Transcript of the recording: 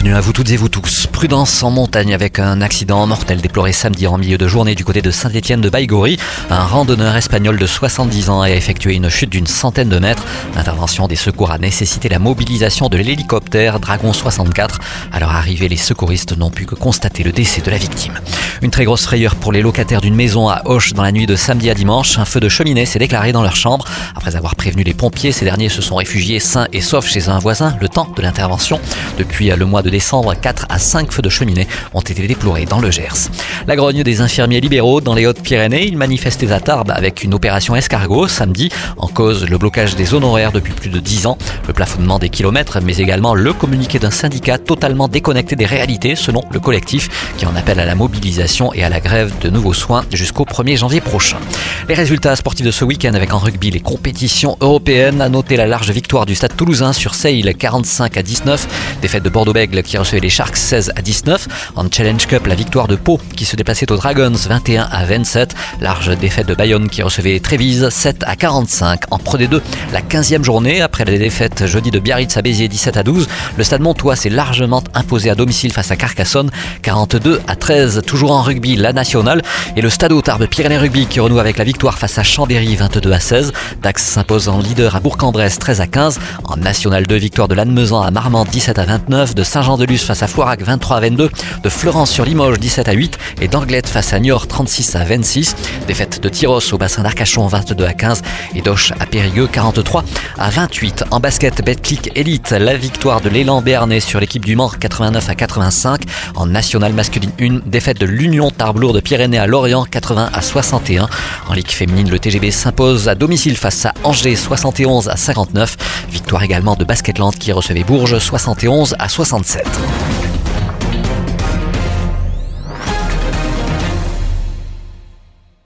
Bienvenue à vous toutes et vous tous. Prudence en montagne avec un accident mortel déploré samedi en milieu de journée du côté de Saint-Étienne de Baïgori. Un randonneur espagnol de 70 ans a effectué une chute d'une centaine de mètres. L'intervention des secours a nécessité la mobilisation de l'hélicoptère Dragon 64. À leur arrivée, les secouristes n'ont pu que constater le décès de la victime. Une très grosse frayeur pour les locataires d'une maison à Auch dans la nuit de samedi à dimanche. Un feu de cheminée s'est déclaré dans leur chambre. Après avoir prévenu les pompiers, ces derniers se sont réfugiés sains et saufs chez un voisin le temps de l'intervention. Depuis le mois de décembre, 4 à 5 feux de cheminée ont été déplorés dans le Gers. La grogne des infirmiers libéraux dans les Hautes-Pyrénées, ils manifestaient à Tarbes avec une opération escargot samedi, en cause le blocage des honoraires depuis plus de 10 ans, le plafonnement des kilomètres, mais également le communiqué d'un syndicat totalement déconnecté des réalités selon le collectif qui en appelle à la mobilisation et à la grève de nouveaux soins jusqu'au 1er janvier prochain. Les résultats sportifs de ce week-end avec en rugby les compétitions européennes, a noté la large victoire du Stade toulousain sur Sale 45 à 19, défaite de Qui recevait les Sharks 16 à 19. En Challenge Cup, la victoire de Pau qui se déplaçait aux Dragons 21 à 27. Large défaite de Bayonne qui recevait Trévise 7 à 45. En Pro D2, la 15e journée après la défaite jeudi de Biarritz à Béziers 17 à 12. Le Stade Montois s'est largement imposé à domicile face à Carcassonne 42 à 13. Toujours en rugby, la nationale et le Stade Tarbes Pyrénées Rugby qui renoue avec la victoire face à Chambéry 22 à 16. Dax s'impose en leader à Bourg-en-Bresse 13 à 15. En National 2, victoire de Lannemezan à Marmande 17 à 29. De Saint-Jean-de-Luz face à Floirac 23 à 22, de Florence sur Limoges 17 à 8 et d'Anglette face à Niort 36 à 26. Défaite de Tyros au bassin d'Arcachon 22 à 15 et d'Auch à Périgueux 43 à 28. En basket, Betclic Elite, la victoire de l'élan Béarnais sur l'équipe du Mans 89 à 85. En nationale masculine 1, défaite de l'Union Tarblour de Pyrénées à Lorient 80 à 61. En ligue féminine, le TGB s'impose à domicile face à Angers 71 à 59. Victoire également de Basketland qui recevait Bourges 71 à 67. Сюжет.